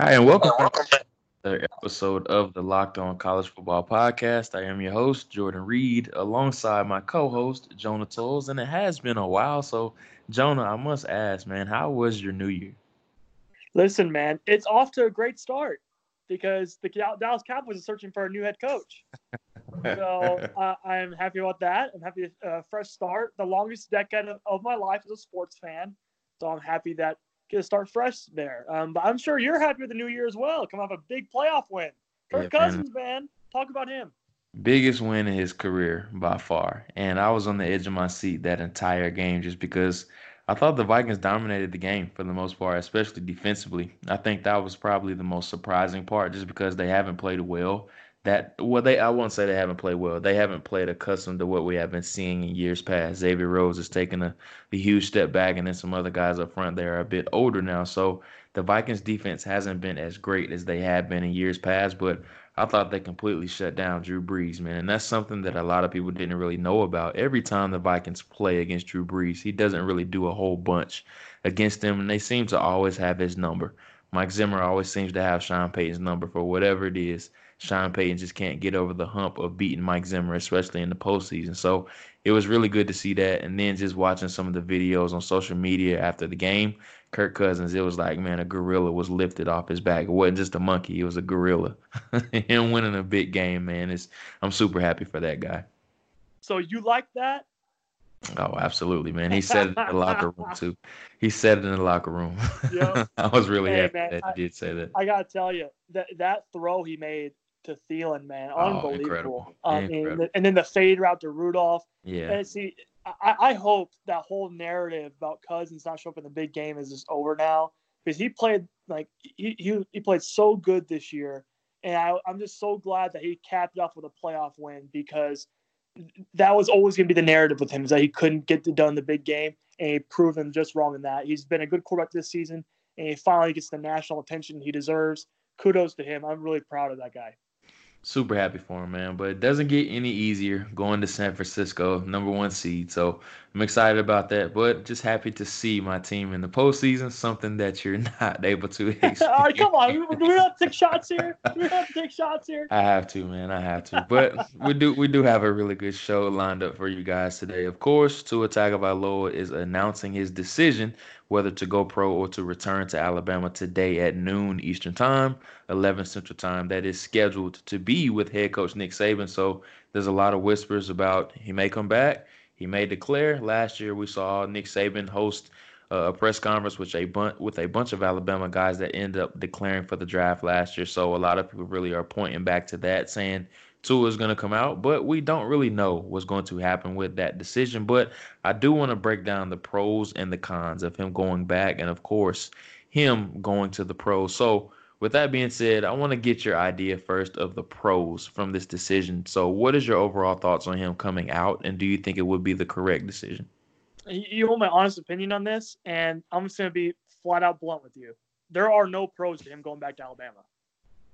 Hi, and welcome back to another episode of the Locked On College Football Podcast. I am your host, Jordan Reid, alongside my co-host, Jonah Tuls, and it has been a while. So, Jonah, I must ask, man, how was your New Year? Listen, man, it's off to a great start because the Dallas Cowboys are searching for a new head coach. so uh, I'm happy about that. I'm happy, uh, fresh start, the longest decade of, of my life as a sports fan. So I'm happy that get to start fresh there. Um, but I'm sure you're happy with the new year as well. Come off a big playoff win. Kirk yeah, Cousins, man. man. Talk about him. Biggest win in his career by far. And I was on the edge of my seat that entire game just because I thought the Vikings dominated the game for the most part, especially defensively. I think that was probably the most surprising part just because they haven't played well that well they I won't say they haven't played well. They haven't played accustomed to what we have been seeing in years past. Xavier Rhodes has taken a, a huge step back and then some other guys up front they are a bit older now. So the Vikings defense hasn't been as great as they have been in years past, but I thought they completely shut down Drew Brees, man. And that's something that a lot of people didn't really know about. Every time the Vikings play against Drew Brees, he doesn't really do a whole bunch against them, and they seem to always have his number. Mike Zimmer always seems to have Sean Payton's number for whatever it is. Sean Payton just can't get over the hump of beating Mike Zimmer, especially in the postseason. So it was really good to see that. And then just watching some of the videos on social media after the game, Kirk Cousins, it was like, man, a gorilla was lifted off his back. It wasn't just a monkey, it was a gorilla. Him winning a big game, man, is I'm super happy for that guy. So you like that? Oh, absolutely, man. He said it in the locker room too. He said it in the locker room. Yep. I was really hey, happy man, that he did say that. I gotta tell you that that throw he made to Thielen, man. Oh, Unbelievable. Oh, um, and, and, then the fade route to Rudolph. Yeah. And see, I, I hope that whole narrative about Cousins not showing up in the big game is just over now because he played like he, he, he played so good this year. And I, I'm just so glad that he capped off with a playoff win because that was always going to be the narrative with him is that he couldn't get it done in the big game. And he proved him just wrong in that. He's been a good quarterback this season and he finally gets the national attention he deserves. Kudos to him. I'm really proud of that guy super happy for him, man. But it doesn't get any easier going to San Francisco, number one seed. So I'm excited about that. But just happy to see my team in the postseason, something that you're not able to. All right, come on. Do we have to take shots here? Do we have to take shots here? I have to, man. I have to. But we do we do have a really good show lined up for you guys today. Of course, Tua Tagovailoa is announcing his decision whether to go pro or to return to Alabama today at noon Eastern Time, 11 Central Time. That is scheduled to be with head coach Nick Saban. So there's a lot of whispers about he may come back. He may declare. Last year we saw Nick Saban host uh, a press conference with a bunch with a bunch of Alabama guys that end up declaring for the draft last year. So a lot of people really are pointing back to that, saying Tua is going to come out, but we don't really know what's going to happen with that decision. But I do want to break down the pros and the cons of him going back, and of course, him going to the pros. So, with that being said, I want to get your idea first of the pros from this decision. So, what is your overall thoughts on him coming out, and do you think it would be the correct decision? You want my honest opinion on this, and I'm just going to be flat out blunt with you. There are no pros to him going back to Alabama.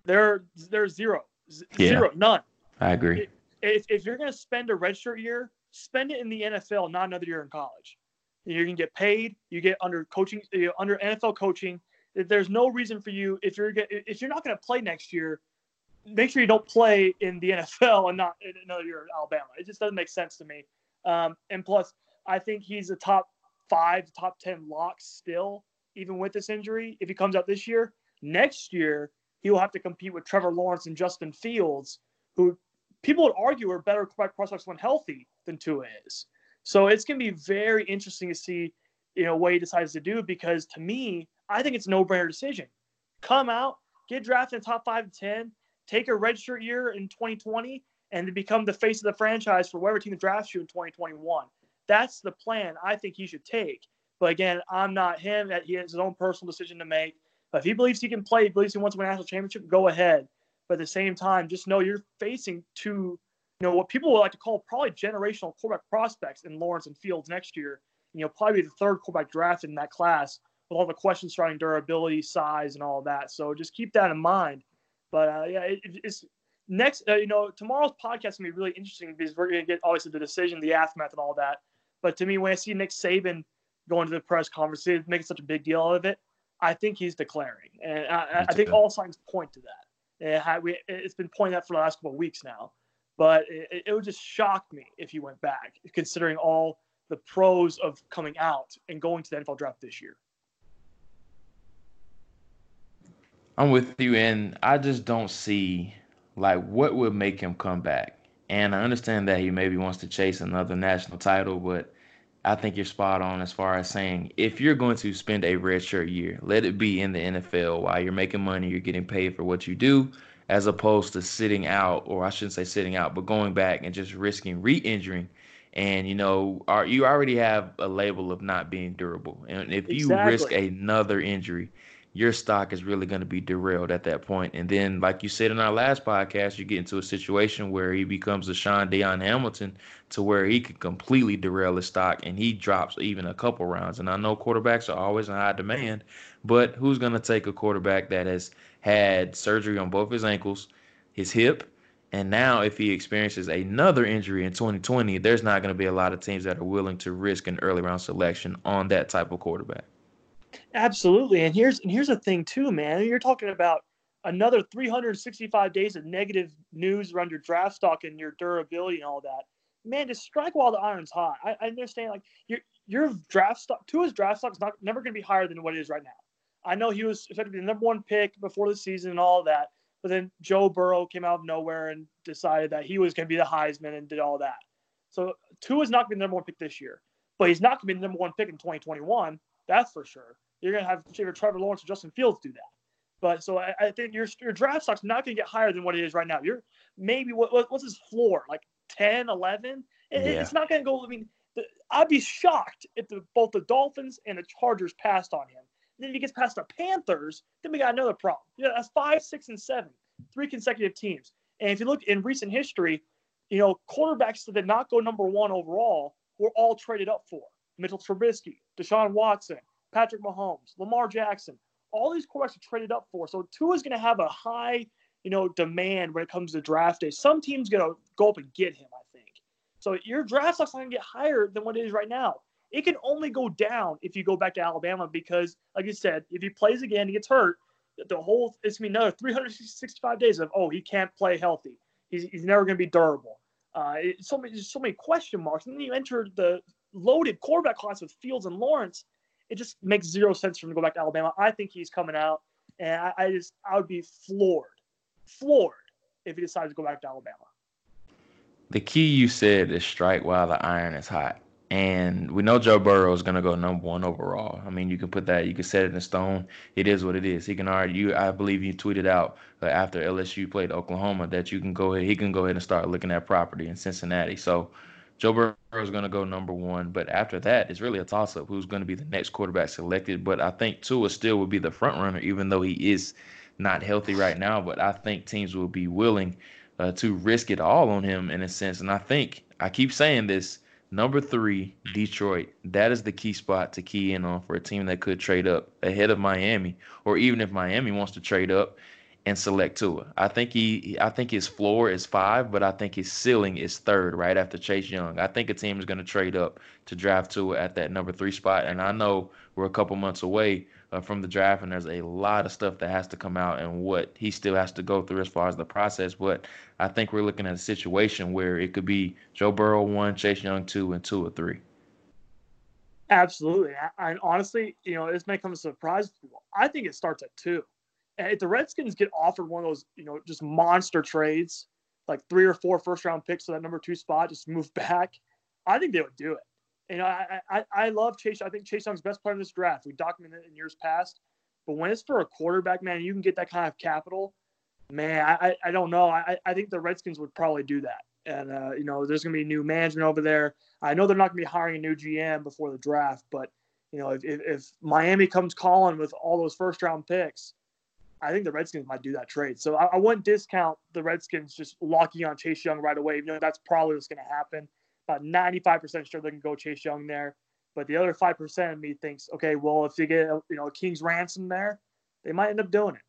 There, there's zero, Z- yeah. zero, none. I agree. If, if you're going to spend a redshirt year, spend it in the NFL, not another year in college. You can get paid. You get under coaching, under NFL coaching. There's no reason for you if you're if you're not going to play next year, make sure you don't play in the NFL and not another year in Alabama. It just doesn't make sense to me. Um, and plus, I think he's a top five, top ten lock still, even with this injury. If he comes out this year, next year he will have to compete with Trevor Lawrence and Justin Fields, who people would argue are better quarterback prospects when healthy than Tua is. So it's going to be very interesting to see, you know, what he decides to do because to me, I think it's no-brainer decision. Come out, get drafted in top five to ten, take a redshirt year in 2020, and to become the face of the franchise for whatever team drafts you in 2021. That's the plan I think he should take. But again, I'm not him. He has his own personal decision to make. But if he believes he can play, he believes he wants to win a national championship, go ahead. But at the same time, just know you're facing two, you know, what people would like to call probably generational quarterback prospects in Lawrence and Fields next year. You know, probably the third quarterback drafted in that class with all the questions surrounding durability, size, and all that. So just keep that in mind. But uh, yeah, it, it's next. Uh, you know, tomorrow's podcast is gonna be really interesting because we're gonna get obviously the decision, the aftermath, and all that. But to me, when I see Nick Saban going to the press conference, making such a big deal out of it, I think he's declaring, and I, I think all signs point to that. We, it's been pointing that for the last couple of weeks now, but it, it would just shock me if he went back, considering all the pros of coming out and going to the NFL draft this year. I'm with you, and I just don't see like what would make him come back. And I understand that he maybe wants to chase another national title, but I think you're spot on as far as saying if you're going to spend a redshirt year, let it be in the NFL while you're making money, you're getting paid for what you do, as opposed to sitting out, or I shouldn't say sitting out, but going back and just risking re-injuring. And you know, are you already have a label of not being durable, and if you exactly. risk another injury, your stock is really going to be derailed at that point. And then, like you said in our last podcast, you get into a situation where he becomes a Sean Deion Hamilton to where he could completely derail his stock and he drops even a couple rounds. And I know quarterbacks are always in high demand, but who's going to take a quarterback that has had surgery on both his ankles, his hip, and now, if he experiences another injury in 2020, there's not going to be a lot of teams that are willing to risk an early round selection on that type of quarterback. Absolutely. And here's and here's the thing too, man. You're talking about another 365 days of negative news around your draft stock and your durability and all that. Man, just strike while the iron's hot. I, I understand like your your draft stock Tua's draft stock is not never gonna be higher than what it is right now. I know he was effectively the number one pick before the season and all that, but then Joe Burrow came out of nowhere and decided that he was gonna be the Heisman and did all that. So Tua's not gonna be the number one pick this year, but he's not gonna be the number one pick in 2021. That's for sure. You're going to have either Trevor Lawrence or Justin Fields do that. But so I, I think your your draft stock's not going to get higher than what it is right now. You're maybe what, what's his floor like 10, 11? It, yeah. It's not going to go. I mean, the, I'd be shocked if the, both the Dolphins and the Chargers passed on him. And then if he gets past the Panthers, then we got another problem. Yeah, that's five, six, and seven, three consecutive teams. And if you look in recent history, you know, quarterbacks that did not go number one overall were all traded up for. Mitchell Trubisky, Deshaun Watson, Patrick Mahomes, Lamar Jackson, all these quarterbacks are traded up for. So Tua is going to have a high, you know, demand when it comes to draft day. Some teams going to go up and get him, I think. So your draft stock's not going to get higher than what it is right now. It can only go down if you go back to Alabama because, like you said, if he plays again, he gets hurt. The whole it's gonna be another 365 days of oh he can't play healthy. He's, he's never going to be durable. Uh, it, so many so many question marks. And then you enter the loaded quarterback class with Fields and Lawrence it just makes zero sense for him to go back to Alabama. I think he's coming out, and I, I just I would be floored, floored if he decides to go back to Alabama. The key you said is strike while the iron is hot. And we know Joe Burrow is going to go number one overall. I mean, you can put that, you can set it in stone. It is what it is. He can already, you, I believe you tweeted out uh, after LSU played Oklahoma that you can go ahead, he can go ahead and start looking at property in Cincinnati. So Joe Burrow is going to go number one, but after that, it's really a toss up who's going to be the next quarterback selected. But I think Tua still would be the front runner, even though he is not healthy right now. But I think teams will be willing uh, to risk it all on him in a sense. And I think I keep saying this number three, Detroit, that is the key spot to key in on for a team that could trade up ahead of Miami, or even if Miami wants to trade up and select Tua. I think he I think his floor is five, but I think his ceiling is third, right after Chase Young. I think a team is going to trade up to draft Tua at that number three spot, and I know we're a couple months away uh, from the draft, and there's a lot of stuff that has to come out and what he still has to go through as far as the process. But I think we're looking at a situation where it could be Joe Burrow one, Chase Young two, and Tua three. Absolutely, and honestly, you know, this may come as a surprise. I think it starts at two if the Redskins get offered one of those, you know, just monster trades, like three or four first round picks for that number two spot, just move back, I think they would do it. And I, I, I love Chase. I think Chase Young's best player in this draft. We documented it in years past. But when it's for a quarterback, man, you can get that kind of capital. Man, I, I don't know. I, I think the Redskins would probably do that. And, uh, you know, there's going to be new management over there. I know they're not going to be hiring a new GM before the draft, but, you know, if, if, if Miami comes calling with all those first round picks, I think the Redskins might do that trade. So I, I wouldn't discount the Redskins just locking on Chase Young right away. You know, that's probably what's going to happen. About 95% sure they can go Chase Young there. But the other 5% of me thinks, okay, well, if you get, you know, a King's ransom there, they might end up doing it.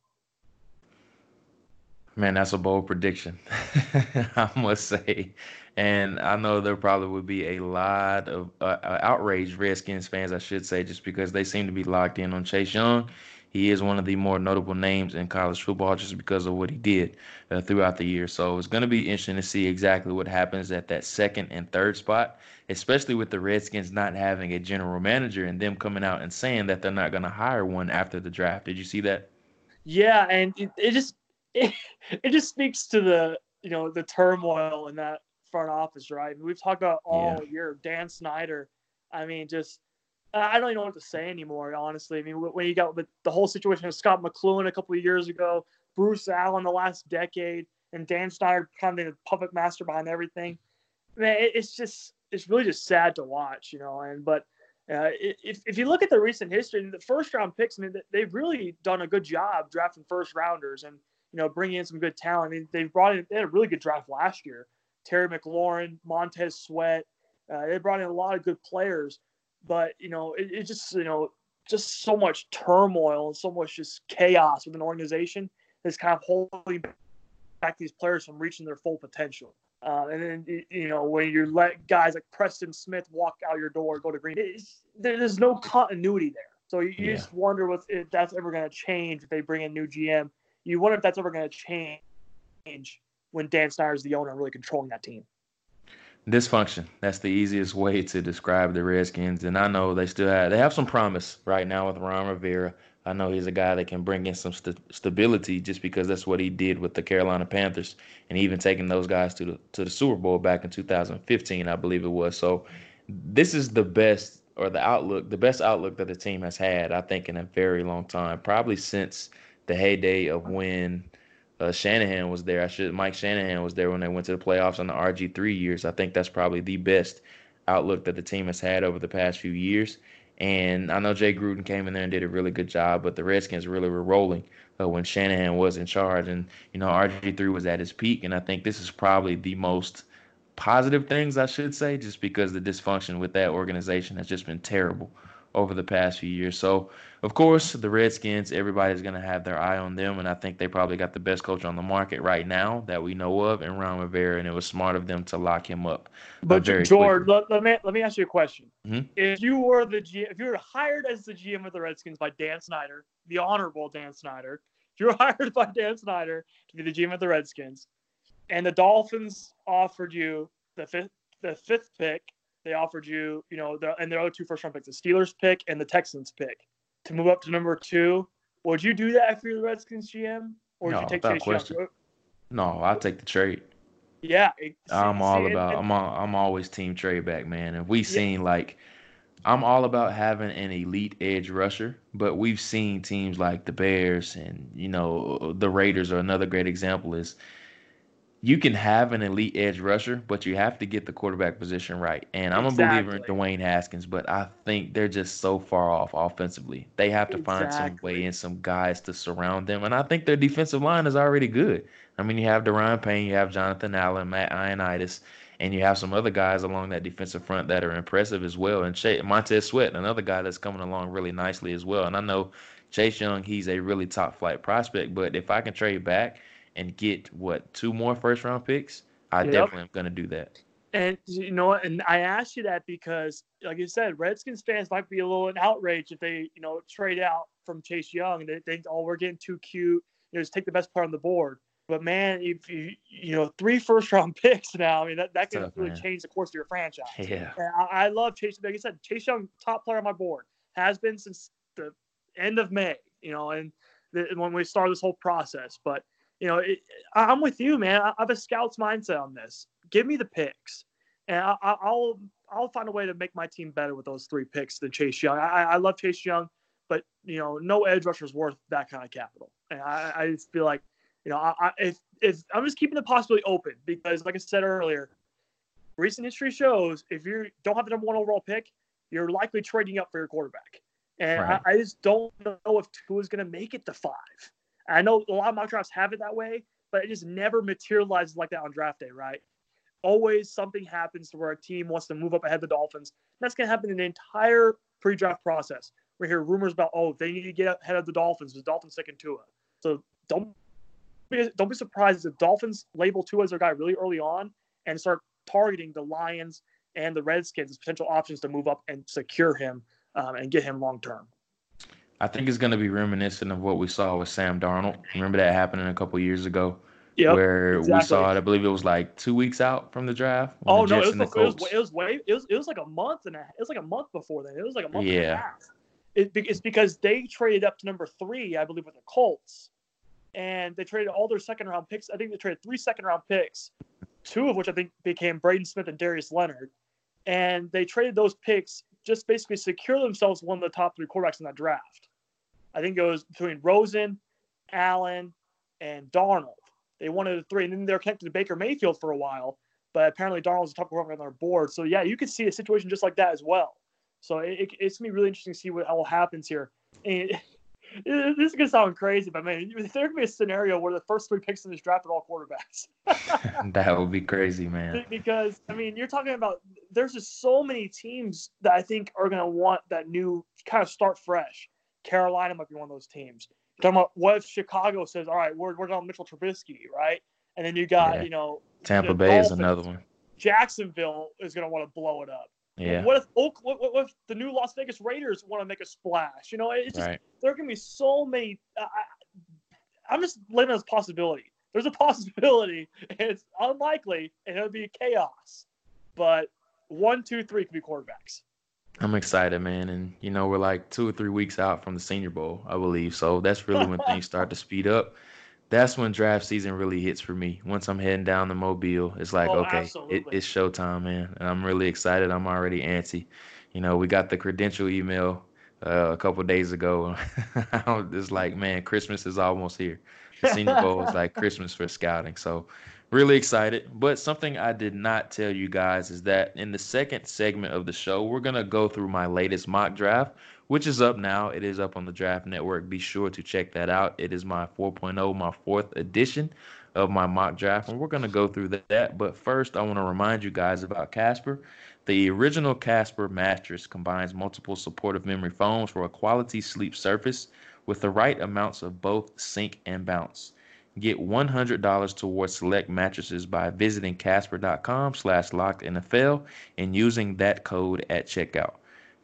Man, that's a bold prediction, I must say. And I know there probably would be a lot of uh, uh, outraged Redskins fans, I should say, just because they seem to be locked in on Chase Young he is one of the more notable names in college football just because of what he did uh, throughout the year. So it's going to be interesting to see exactly what happens at that second and third spot, especially with the Redskins not having a general manager and them coming out and saying that they're not going to hire one after the draft. Did you see that? Yeah, and it, it just it, it just speaks to the you know the turmoil in that front office, right? we've talked about all yeah. year Dan Snyder. I mean, just I don't even know what to say anymore. Honestly, I mean, when you got the, whole situation of Scot McCloughan a couple of years ago, Bruce Allen the last decade, and Dan Snyder kind of the puppet master behind everything. Man, it, it's just it's really just sad to watch, you know. And but uh, if if you look at the recent history, the first round picks, I mean, they've really done a good job drafting first rounders and you know bringing in some good talent. I mean, they've brought in they had a really good draft last year. Terry McLaurin, Montez Sweat. Uh, they brought in a lot of good players but you know, it, it just you know just so much turmoil and so much just chaos with an organization that's kind of holding back these players from reaching their full potential. Uh, and then you know when you let guys like Preston Smith walk out your door, go to Green, there's no continuity there. So you, you yeah. just wonder what, if that's ever going to change if they bring in new GM. You wonder if that's ever going to change when Dan Snyder's the owner and really controlling that team. Dysfunction. That's the easiest way to describe the Redskins. And I know they still have they have some promise right now with Ron Rivera. I know he's a guy that can bring in some st- stability just because that's what he did with the Carolina Panthers and even taking those guys to the to the Super Bowl back in 2015, I believe it was. So this is the best or the outlook, the best outlook that the team has had, I think, in a very long time, probably since the heyday of when uh, Shanahan was there. I should Mike Shanahan was there when they went to the playoffs on the RG three years. I think that's probably the best outlook that the team has had over the past few years. And I know Jay Gruden came in there and did a really good job, but the Redskins really were rolling uh, when Shanahan was in charge. And you know RG three was at his peak, and I think this is probably the most positive things I should say, just because the dysfunction with that organization has just been terrible over the past few years. So, of course, the Redskins, everybody's going to have their eye on them, and I think they probably got the best coach on the market right now that we know of, in Ron Rivera, and it was smart of them to lock him up. Uh, but George, let, let, me let me ask you a question. Mm-hmm. If you were the G, if you were hired as the GM of the Redskins by Dan Snyder, the honorable Dan Snyder, if you were hired by Dan Snyder to be the GM of the Redskins, and the Dolphins offered you the fifth the fifth pick they offered you, you know, the, and their other two first round picks, the Steelers pick and the Texans pick, to move up to number two. Would you do that if you're the Redskins GM, or would no, you take Chase question. Young? No, I'll take the trade. Yeah, it, I'm see, all about. And, I'm all, I'm always team trade back, man. And we yeah. seen like, I'm all about having an elite edge rusher, but we've seen teams like the Bears and you know the Raiders are another great example. Is you can have an elite edge rusher, but you have to get the quarterback position right. And I'm exactly. a believer in Dwayne Haskins, but I think they're just so far off offensively. They have to exactly. find some way and some guys to surround them. And I think their defensive line is already good. I mean, you have Da'Ron Payne, you have Jonathan Allen, Matt Ioannidis, and you have some other guys along that defensive front that are impressive as well. And Chase, Montez Sweat, another guy that's coming along really nicely as well. And I know Chase Young, he's a really top flight prospect, but if I can trade back – and get what two more first round picks, I yep. definitely am going to do that. And you know what? And I asked you that because, like you said, Redskins fans might be a little in outrage if they, you know, trade out from Chase Young and they think, oh, we're getting too cute. You know, just take the best player on the board. But man, if you you know three first round picks now, I mean that, that can Tough, really man. change the course of your franchise. Yeah, I, I, love Chase. Like I said, Chase Young, top player on my board, has been since the end of May. You know, and the, when we started this whole process. But you know, it, I'm with you, man. I have a scout's mindset on this. Give me the picks, and I, will I'll find a way to make my team better with those three picks than Chase Young. I, I love Chase Young, but you know, no edge rusher is worth that kind of capital. And I, I just feel like, you know, I, if if I'm just keeping the possibility open because, like I said earlier, recent history shows if you don't have the number one overall pick, you're likely trading up for your quarterback. And right. I, I, just don't know if Tua is going to make it to five. I know a lot of mock drafts have it that way, but it just never materializes like that on draft day, right? Always something happens to where a team wants to move up ahead of the Dolphins. That's going to happen in the entire pre-draft process. We hear rumors about, oh, they need to get ahead of the Dolphins. The Dolphins second Tua. So don't be, don't be surprised if the Dolphins label Tua as their guy really early on and start targeting the Lions and the Redskins as potential options to move up and secure him um, and get him long term. I think it's going to be reminiscent of what we saw with Sam Darnold. Remember that happening a couple years ago, Yep, where exactly. we saw it. I believe it was like two weeks out from the draft. Oh the no, it was, the it was it was way it was it was like a month and a, it was like a month before that. It was like a month and a Yeah. half. It, it's because they traded up to number three, I believe, with the Colts, and they traded all their second round picks. I think they traded three second round picks, two of which I think became Braden Smith and Darius Leonard, and they traded those picks just basically secure themselves one of the top three quarterbacks in that draft. I think it was between Rosen, Allen, and Darnold. They wanted the three, and then they're connected to Baker Mayfield for a while. But apparently, Darnold's the top quarterback on their board. So yeah, you could see a situation just like that as well. So it, it- it's gonna be really interesting to see what all happens here. And it, this is gonna sound crazy, but man, there could be a scenario where the first three picks in this draft are all quarterbacks. that would be crazy, man. Because I mean, you're talking about there's just so many teams that I think are going to want that new kind of start fresh. Carolina might be one of those teams. You're talking about what if Chicago says, "All right, we're we're going Mitchell Trubisky," right? And then you got Yeah. you know Tampa Bay is another one. Jacksonville is going to want to blow it up. Yeah, What if Oak? What, what what if the new Las Vegas Raiders want to make a splash? You know, it's just right. there can be so many. Uh, I, I'm just living as possibility. There's a possibility. It's unlikely, and it'll be chaos. But one, two, three could be quarterbacks. I'm excited, man. And you know, we're like two or three weeks out from the Senior Bowl, I believe. So that's really when things start to speed up. That's when draft season really hits for me. Once I'm heading down to Mobile, it's like, Oh, okay, it, it's showtime, man. And I'm really excited. I'm already antsy. You know, we got the credential email uh, a couple days ago. it's like, man, Christmas is almost here. The Senior Bowl is like Christmas for scouting. So really excited. But something I did not tell you guys is that in the second segment of the show, we're going to go through my latest mock draft, which is up now. It is up on the Draft Network. Be sure to check that out. It is my 4.0, my fourth edition of my mock draft, and we're going to go through that. But first, I want to remind you guys about Casper. The original Casper mattress combines multiple supportive memory foams for a quality sleep surface with the right amounts of both sink and bounce. Get $100 towards select mattresses by visiting casper.com slash lockednfl and using that code at checkout.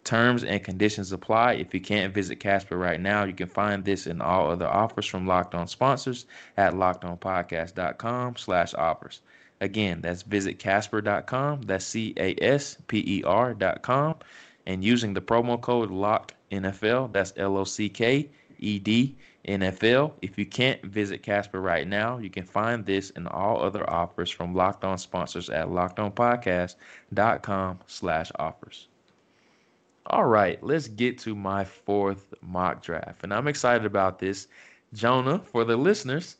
Terms and conditions apply. If you can't visit Casper right now, you can find this and all other offers from Locked On sponsors at lockedonpodcast.com slash offers. Again, that's visit casper.com, that's C-A-S-P-E-R dot com, and using the promo code LOCKED NFL, that's L-O-C-K-E-D NFL. If you can't visit Casper right now, you can find this and all other offers from Locked On sponsors at lockedonpodcast.com slash offers. All right, let's get to my fourth mock draft. And I'm excited about this. Jonah, for the listeners,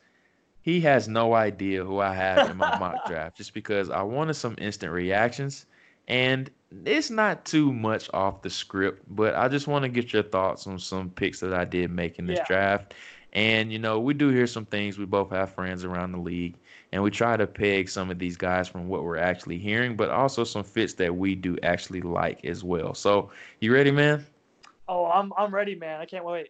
he has no idea who I have in my mock draft just because I wanted some instant reactions. And it's not too much off the script, but I just want to get your thoughts on some picks that I did make in this Yeah. draft. And, you know, we do hear some things. We both have friends around the league, and we try to peg some of these guys from what we're actually hearing, but also some fits that we do actually like as well. So, you ready, man? Oh, I'm I'm ready, man. I can't wait.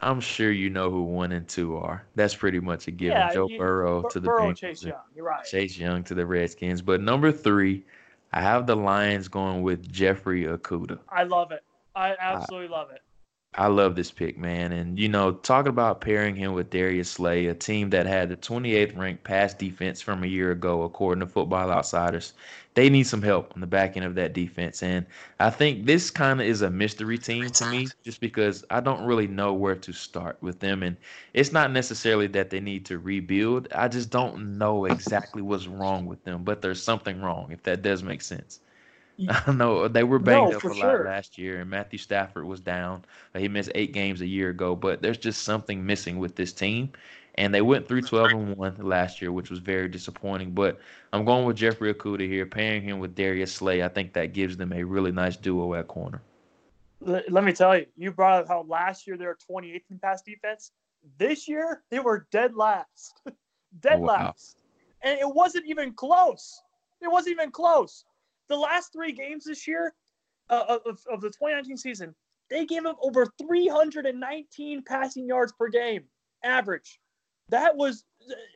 I'm sure you know who one and two are. That's pretty much a given. Yeah, Joe you- Burrow to the Burrow, Bengals Chase Young. You're right. Chase Young to the Redskins. But number three, I have the Lions going with Jeffrey Okudah. I love it. I absolutely love it. I love this pick, man. And, you know, talking about pairing him with Darius Slay, a team that had the 28th ranked pass defense from a year ago, according to Football Outsiders, they need some help on the back end of that defense. And I think this kind of is a mystery team to me, just because I don't really know where to start with them. And it's not necessarily that they need to rebuild, I just don't know exactly what's wrong with them, but there's something wrong, if that does make sense. I know they were banged No, up a lot sure. last year, and Matthew Stafford was down. Uh, He missed eight games a year ago, but there's just something missing with this team. And they went through 12 and 1 last year, which was very disappointing. But I'm going with Jeffrey Okudah here, pairing him with Darius Slay. I think that gives them a really nice duo at corner. Let me tell you, you brought up how last year they were 28th in pass defense. This year they were dead last, dead wow. last, and it wasn't even close. It wasn't even close. The last three games this year uh, of, of the 2019 season, they gave up over 319 passing yards per game average. That was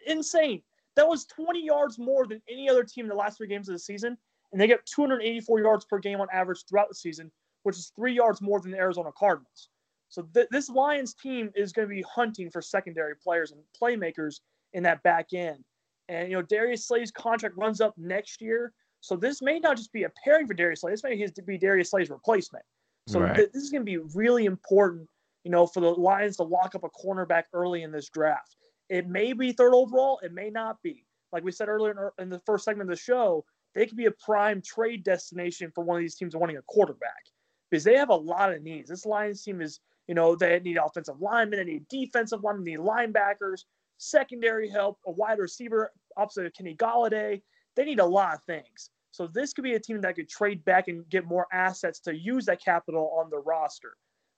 insane. That was 20 yards more than any other team in the last three games of the season, and they get 284 yards per game on average throughout the season, which is three yards more than the Arizona Cardinals. So th- this Lions team is going to be hunting for secondary players and playmakers in that back end. And you know, Darius Slay's contract runs up next year, so this may not just be a pairing for Darius Slay. This may be Darius Slay's replacement. So right. th- this is going to be really important, you know, for the Lions to lock up a cornerback early in this draft. It may be third overall. It may not be. Like we said earlier in, the first segment of the show, they could be a prime trade destination for one of these teams wanting a quarterback because they have a lot of needs. This Lions team is, you know, they need offensive linemen, they need defensive linemen, they need linebackers, secondary help, a wide receiver opposite of Kenny Golladay. They need a lot of things. So this could be a team that could trade back and get more assets to use that capital on the roster.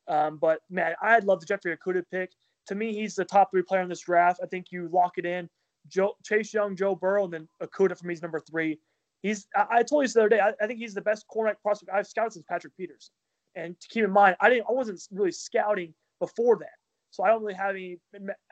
Um, but man, I'd love the Jeffrey Okudah pick. To me, he's the top three player in this draft. I think you lock it in. Joe, Chase Young, Joe Burrow, and then Okudah for me is number three. He's I, I told you this the other day. I, I, think he's the best cornerback prospect I've scouted since Patrick Peterson. And to keep in mind, I didn't I wasn't really scouting before that, so I don't really have any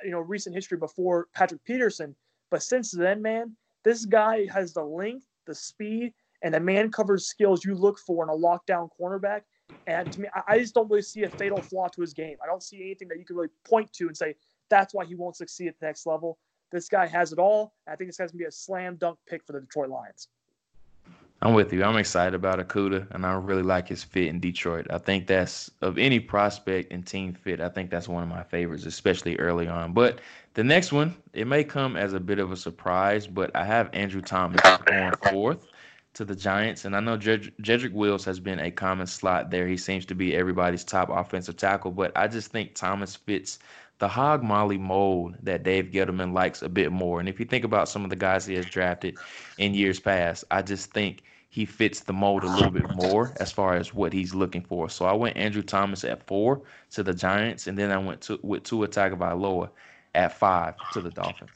you know recent history before Patrick Peterson. But since then, man, this guy has the length, the speed, and the man coverage skills you look for in a lockdown cornerback. And to me, I just don't really see a fatal flaw to his game. I don't see anything that you can really point to and say that's why he won't succeed at the next level. This guy has it all. I think this guy's gonna be a slam dunk pick for the Detroit Lions. I'm with you. I'm excited about Okudah, and I really like his fit in Detroit. I think that's of any prospect and team fit. I think that's one of my favorites, especially early on. But the next one, it may come as a bit of a surprise, but I have Andrew Thomas going fourth to the Giants, and I know Jedrick Wills has been a common slot there. He seems to be everybody's top offensive tackle, but I just think Thomas fits the hog molly mold that Dave Gettleman likes a bit more. And if you think about some of the guys he has drafted in years past, I just think he fits the mold a little bit more as far as what he's looking for. So I went Andrew Thomas at four to the Giants, and then I went to with Tua Tagovailoa at five to the Dolphins.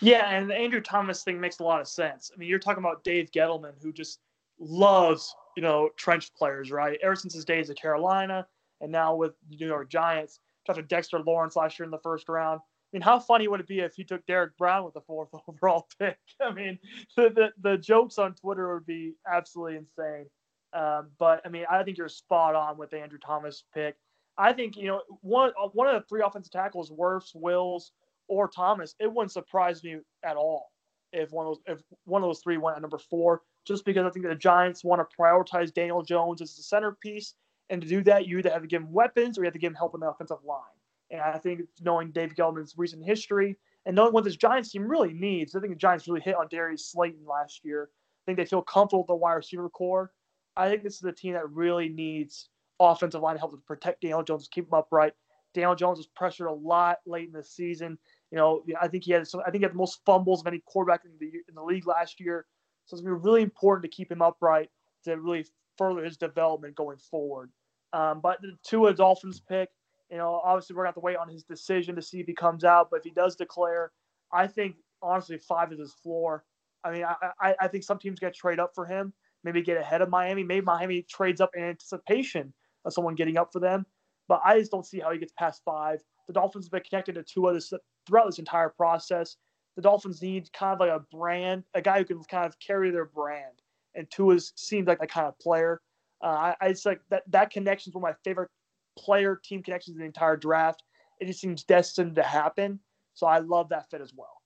Yeah, and the Andrew Thomas thing makes a lot of sense. I mean, you're talking about Dave Gettleman, who just loves you know trench players, right? Ever since his days at Carolina, and now with the New York Giants, drafted Dexter Lawrence last year in the first round mean, how funny would it be if he took Derrick Brown with the fourth overall pick? I mean, the, the, the jokes on Twitter would be absolutely insane. Um, but I mean, I think you're spot on with Andrew Thomas pick. I think you know one one of the three offensive tackles, Wirfs, Wills, or Thomas. It wouldn't surprise me at all if one of those if one of those three went at number four, just because I think the Giants want to prioritize Daniel Jones as the centerpiece, and to do that, you either have to give him weapons or you have to give him help in the offensive line. And I think knowing Dave Gettleman's recent history and knowing what this Giants team really needs, I think the Giants really hit on Darius Slayton last year. I think they feel comfortable with the wide receiver core. I think this is a team that really needs offensive line help to protect Daniel Jones, keep him upright. Daniel Jones was pressured a lot late in the season. You know, I think he had some, I think he had the most fumbles of any quarterback in the in the league last year. So it's gonna be really important to keep him upright to really further his development going forward. Um, but the Tua Dolphins pick, you know, obviously we're to have to wait on his decision to see if he comes out. But if he does declare, I think honestly five is his floor. I mean, I, I, I think some teams get trade up for him, maybe get ahead of Miami. Maybe Miami trades up in anticipation of someone getting up for them. But I just don't see how he gets past five. The Dolphins have been connected to Tua this, throughout this entire process. The Dolphins need kind of like a brand, a guy who can kind of carry their brand. And Tua seems like that kind of player. Uh, I, I just like that that connection is one of my favorite player team connections in the entire draft. It just seems destined to happen. So I love that fit as well.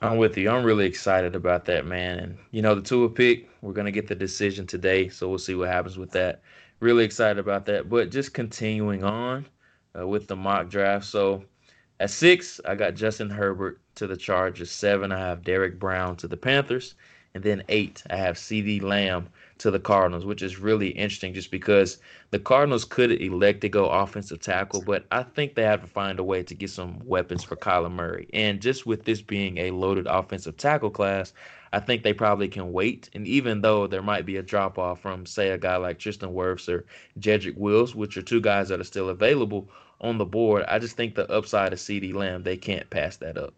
I'm with you. I'm really excited about that, man. And you know, the Tua pick, we're gonna get the decision today, so we'll see what happens with that. Really excited about that. But just continuing on uh, with the mock draft. So at six, I got Justin Herbert to the Chargers. Seven, I have Derrick Brown to the Panthers, and then eight, I have CeeDee Lamb to the Cardinals, which is really interesting just because the Cardinals could elect to go offensive tackle, but I think they have to find a way to get some weapons for Kyler Murray. And just with this being a loaded offensive tackle class, I think they probably can wait. And even though there might be a drop off from, say, a guy like Tristan Wirfs or Jedrick Wills, which are two guys that are still available on the board, I just think the upside of CeeDee Lamb, they can't pass that up.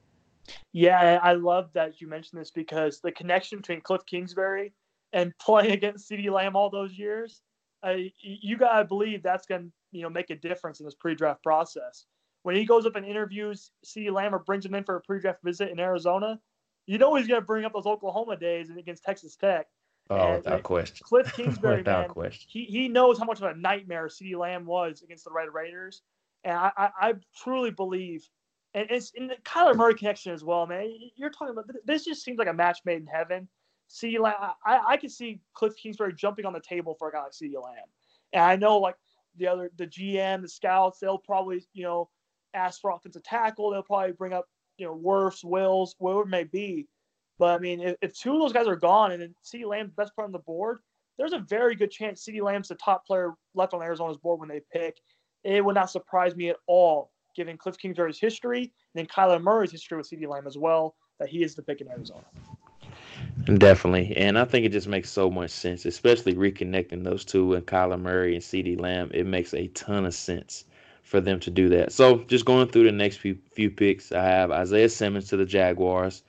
Yeah, I love that you mentioned this because the connection between Cliff Kingsbury – and playing against CeeDee Lamb all those years, uh, you gotta believe that's gonna you know make a difference in this pre-draft process. When he goes up and interviews CeeDee Lamb or brings him in for a pre-draft visit in Arizona, you know he's gonna bring up those Oklahoma days against Texas Tech. Oh, and, without question. Cliff Kingsbury, without man, question. He, he knows how much of a nightmare CeeDee Lamb was against the Red Raiders. And I, I, I truly believe, and it's in the Kyler Murray connection as well, man. You're talking about this just seems like a match made in heaven. CeeDee Lamb, I, I could see Cliff Kingsbury jumping on the table for a guy like CeeDee Lamb. And I know like the other the GM, the scouts, they'll probably, you know, ask for offensive tackle. They'll probably bring up, you know, Wirfs, Wills, whatever it may be. But I mean, if, if two of those guys are gone and then CeeDee Lamb's the best player on the board, there's a very good chance CeeDee Lamb's the top player left on Arizona's board when they pick. It would not surprise me at all, given Cliff Kingsbury's history and then Kyler Murray's history with CeeDee Lamb as well, that he is the pick in Arizona. Definitely. And I think it just makes so much sense, especially reconnecting those two and Kyler Murray and CeeDee Lamb. It makes a ton of sense for them to do that. So just going through the next few few picks, I have Isaiah Simmons to the Jaguars,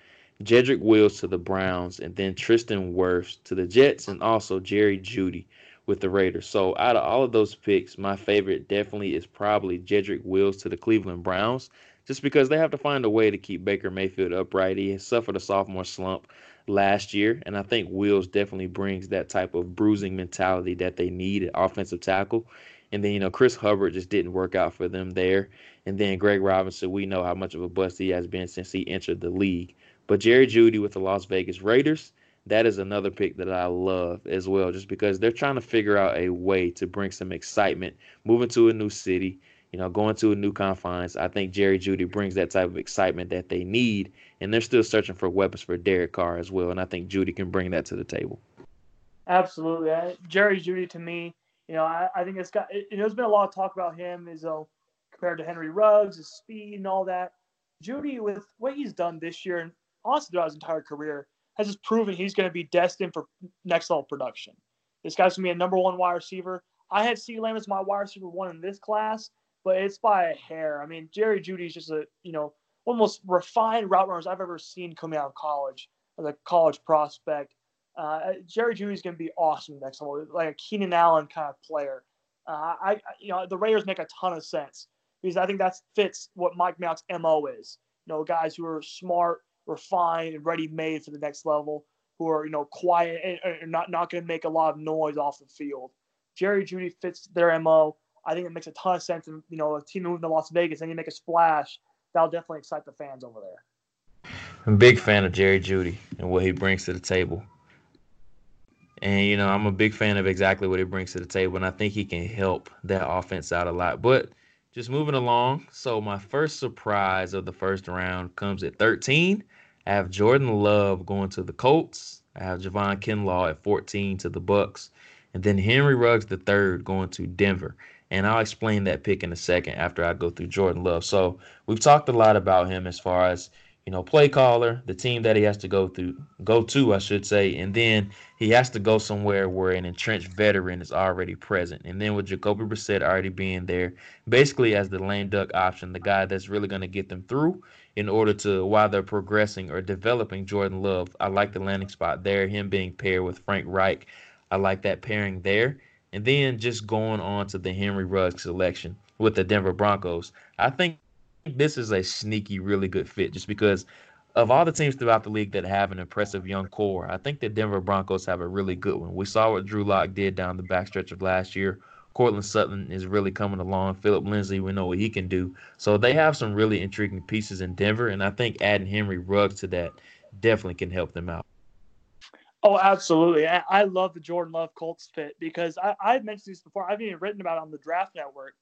Jedrick Wills to the Browns, and then Tristan Wirfs to the Jets, and also Jerry Jeudy with the Raiders. So out of all of those picks, my favorite definitely is probably Jedrick Wills to the Cleveland Browns, just because they have to find a way to keep Baker Mayfield upright. He suffered a sophomore slump last year, and I think Wills definitely brings that type of bruising mentality that they need at offensive tackle. And then, you know, Chris Hubbard just didn't work out for them there. And then Greg Robinson, we know how much of a bust he has been since he entered the league. But Jerry Jeudy with the Las Vegas Raiders, that is another pick that I love as well, just because they're trying to figure out a way to bring some excitement, moving to a new city, you know, going to a new confines. I think Jerry Jeudy brings that type of excitement that they need, and they're still searching for weapons for Derek Carr as well. And I think Jeudy can bring that to the table. Absolutely, Jerry Jeudy to me, you know, I, I think it's got. It, there's been a lot of talk about him as though compared to Henry Ruggs, his speed and all that. Jeudy, with what he's done this year and honestly throughout his entire career, has just proven he's going to be destined for next level production. This guy's going to be a number one wide receiver. I had C. Lamb as my wide receiver one in this class, but it's by a hair. I mean, Jerry Jeudy's just a you know one of the most refined route runners I've ever seen coming out of college as a college prospect. Uh, Jerry Jeudy's going to be awesome next level, like a Keenan Allen kind of player. Uh, I, you know, the Raiders make a ton of sense because I think that fits what Mike Mayock's mo is. You know, guys who are smart, refined, and ready-made for the next level, who are you know quiet and, and not not going to make a lot of noise off the field. Jerry Jeudy fits their mo. I think it makes a ton of sense. And you know, a team moving to Las Vegas and you make a splash, that'll definitely excite the fans over there. I'm a big fan of Jerry Jeudy and what he brings to the table. And you know, I'm a big fan of exactly what he brings to the table, and I think he can help that offense out a lot. But just moving along. So my first surprise of the first round comes at 13. I have Jordan Love going to the Colts. I have Javon Kinlaw at 14 to the Bucks, and then Henry Ruggs III going to Denver. And I'll explain that pick in a second after I go through Jordan Love. So we've talked a lot about him as far as you know, play caller, the team that he has to go through, go to, I should say, and then he has to go somewhere where an entrenched veteran is already present. And then with Jacoby Brissett already being there, basically as the lame duck option, the guy that's really going to get them through in order to while they're progressing or developing Jordan Love. I like the landing spot there, him being paired with Frank Reich. I like that pairing there. And then just going on to the Henry Ruggs selection with the Denver Broncos. I think this is a sneaky, really good fit just because of all the teams throughout the league that have an impressive young core. I think the Denver Broncos have a really good one. We saw what Drew Lock did down the backstretch of last year. Courtland Sutton is really coming along. Phillip Lindsay, we know what he can do. So they have some really intriguing pieces in Denver, and I think adding Henry Ruggs to that definitely can help them out. Oh, absolutely. I, love the Jordan Love Colts fit because I, I've mentioned this before. I've even written about it on the Draft Network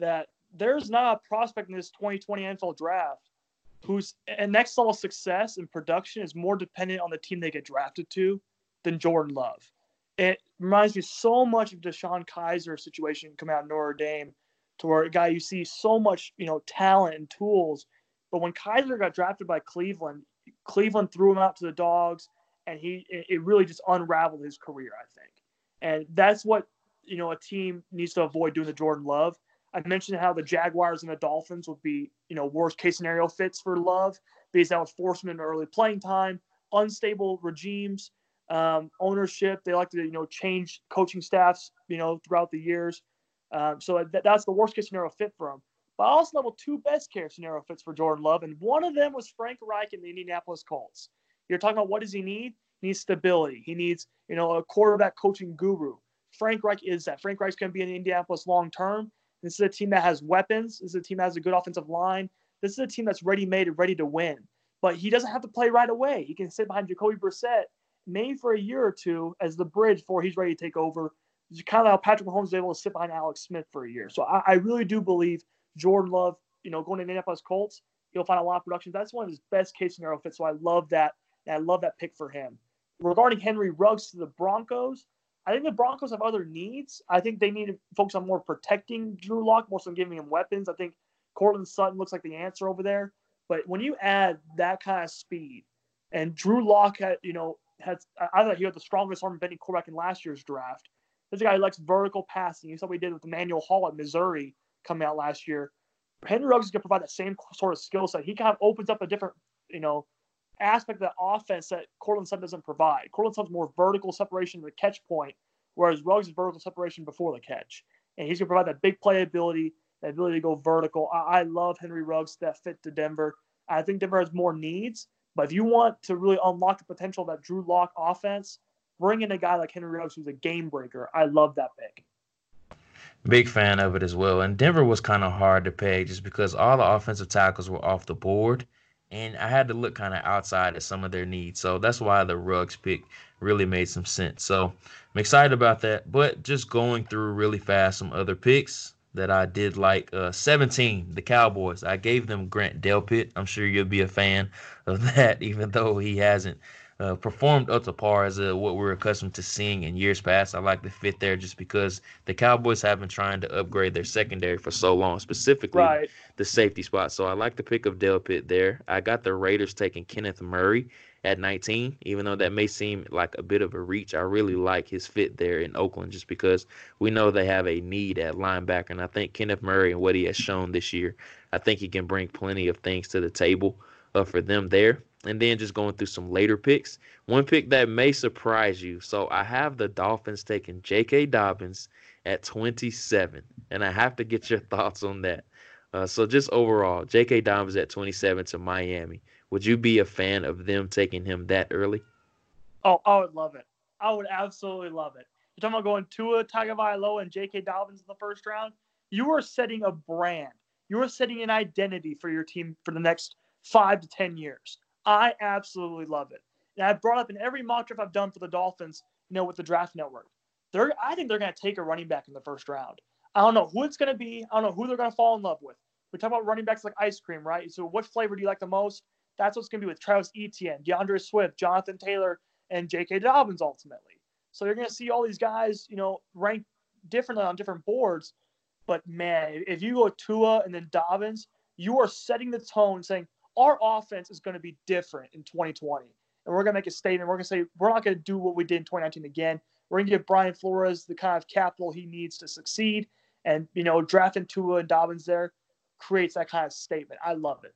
that there's not a prospect in this 2020 NFL draft whose next level success and production is more dependent on the team they get drafted to than Jordan Love. It reminds me so much of DeShone Kizer situation coming out of Notre Dame, to where a guy you see so much, you know, talent and tools, but when Kizer got drafted by Cleveland, Cleveland threw him out to the dogs, and he it really just unraveled his career, I think. And that's what you know a team needs to avoid doing the Jordan Love. I mentioned how the Jaguars and the Dolphins would be, you know, worst case scenario fits for Love because that would force him into early playing time, unstable regimes, um, ownership. They like to, you know, change coaching staffs, you know, throughout the years. Um, so that, that's the worst case scenario fit for him. But I also level two best case scenario fits for Jordan Love, and one of them was Frank Reich in the Indianapolis Colts. You're talking about what does he need? He needs stability. He needs, you know, a quarterback coaching guru. Frank Reich is that. Frank Reich's going to be in Indianapolis long term. This is a team that has weapons. This is a team that has a good offensive line. This is a team that's ready made and ready to win. But he doesn't have to play right away. He can sit behind Jacoby Brissett maybe for a year or two as the bridge before he's ready to take over. It's kind of how Patrick Mahomes was able to sit behind Alex Smith for a year. So I, I really do believe Jordan Love, you know, going to Indianapolis Colts, he'll find a lot of production. That's one of his best case scenario fits. So I love that. And I love that pick for him. Regarding Henry Ruggs to the Broncos, I think the Broncos have other needs. I think they need to focus on more protecting Drew Lock more so than giving him weapons. I think Courtland Sutton looks like the answer over there. But when you add that kind of speed, and Drew Lock had, you know, has I thought he had the strongest arm bending quarterback in last year's draft. This guy likes vertical passing. You saw what he did with Emmanuel Hall at Missouri coming out last year. Henry Ruggs is going to provide that same sort of skill set. He kind of opens up a different, you know, aspect of the offense that Courtland Sutton doesn't provide. Courtland Sutton's more vertical separation to the catch point, whereas Ruggs is vertical separation before the catch. And he's going to provide that big play ability, that ability to go vertical. I, I love Henry Ruggs that fit to Denver. I think Denver has more needs, but if you want to really unlock the potential of that Drew Lock offense, bring in a guy like Henry Ruggs who's a game breaker. I love that pick. Big fan of it as well. And Denver was kind of hard to pay just because all the offensive tackles were off the board. And I had to look kind of outside at some of their needs. So that's why the Ruggs pick really made some sense. So I'm excited about that. But just going through really fast some other picks that I did like. Uh, 17, the Cowboys. I gave them Grant Delpit. I'm sure you'll be a fan of that, even though he hasn't uh, performed up to par as uh, what we're accustomed to seeing in years past. I like the fit there just because the Cowboys have been trying to upgrade their secondary for so long, specifically right. the safety spot. So I like the pick of Delpit there. I got the Raiders taking Kenneth Murray at 19, even though that may seem like a bit of a reach. I really like his fit there in Oakland just because we know they have a need at linebacker. And I think Kenneth Murray and what he has shown this year, I think he can bring plenty of things to the table uh, for them there and then just going through some later picks. One pick that may surprise you. So I have the Dolphins taking J.K. Dobbins at 27, and I have to get your thoughts on that. Uh, so just overall, J.K. Dobbins at 27 to Miami. Would you be a fan of them taking him that early? Oh, I would love it. I would absolutely love it. You're talking about going Tua Tagovailoa and J.K. Dobbins in the first round. You are setting a brand. You are setting an identity for your team for the next five to ten years. I absolutely love it. And I've brought up in every mock draft I've done for the Dolphins, you know, with the draft network. They're I think they're gonna take a running back in the first round. I don't know who it's gonna be. I don't know who they're gonna fall in love with. We talk about running backs like ice cream, right? So what flavor do you like the most? That's what's gonna be with Travis Etienne, D'Andre Swift, Jonathan Taylor, and J.K. Dobbins ultimately. So you're gonna see all these guys, you know, ranked differently on different boards. But man, if you go Tua and then Dobbins, you are setting the tone saying, our offense is going to be different in 2020. And we're going to make a statement. We're going to say we're not going to do what we did in 2019 again. We're going to give Brian Flores the kind of capital he needs to succeed. And, you know, drafting Tua and Dobbins there creates that kind of statement. I love it.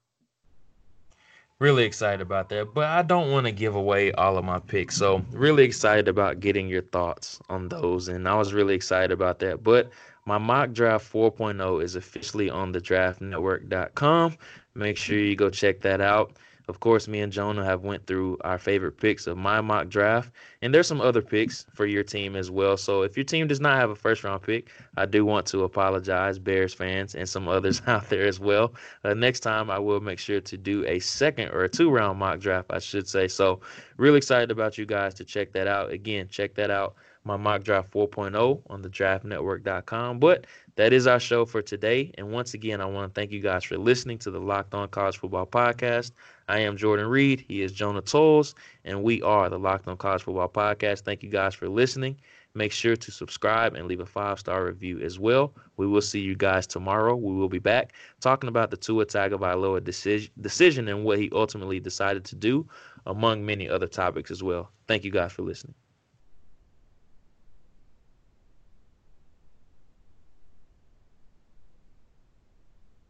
Really excited about that. But I don't want to give away all of my picks. So, really excited about getting your thoughts on those. And I was really excited about that. But my mock draft 4.0 is officially on the draftnetwork.com. Make sure you go check that out. Of course, me and Jonah have went through our favorite picks of my mock draft, and there's some other picks for your team as well. So if your team does not have a first round pick, I do want to apologize, Bears fans, and some others out there as well. Uh, next time, I will make sure to do a second or a two round mock draft, I should say. So really excited about you guys to check that out. Again, check that out my mock draft 4.0 on the draftnetwork.com. But that is our show for today. And once again, I want to thank you guys for listening to the Locked On College Football Podcast. I am Jordan Reid. He is Jonah Tuls, and we are the Locked On College Football Podcast. Thank you guys for listening. Make sure to subscribe and leave a five star review as well. We will see you guys tomorrow. We will be back talking about the Tua Tagovailoa decision, decision and what he ultimately decided to do, among many other topics as well. Thank you guys for listening.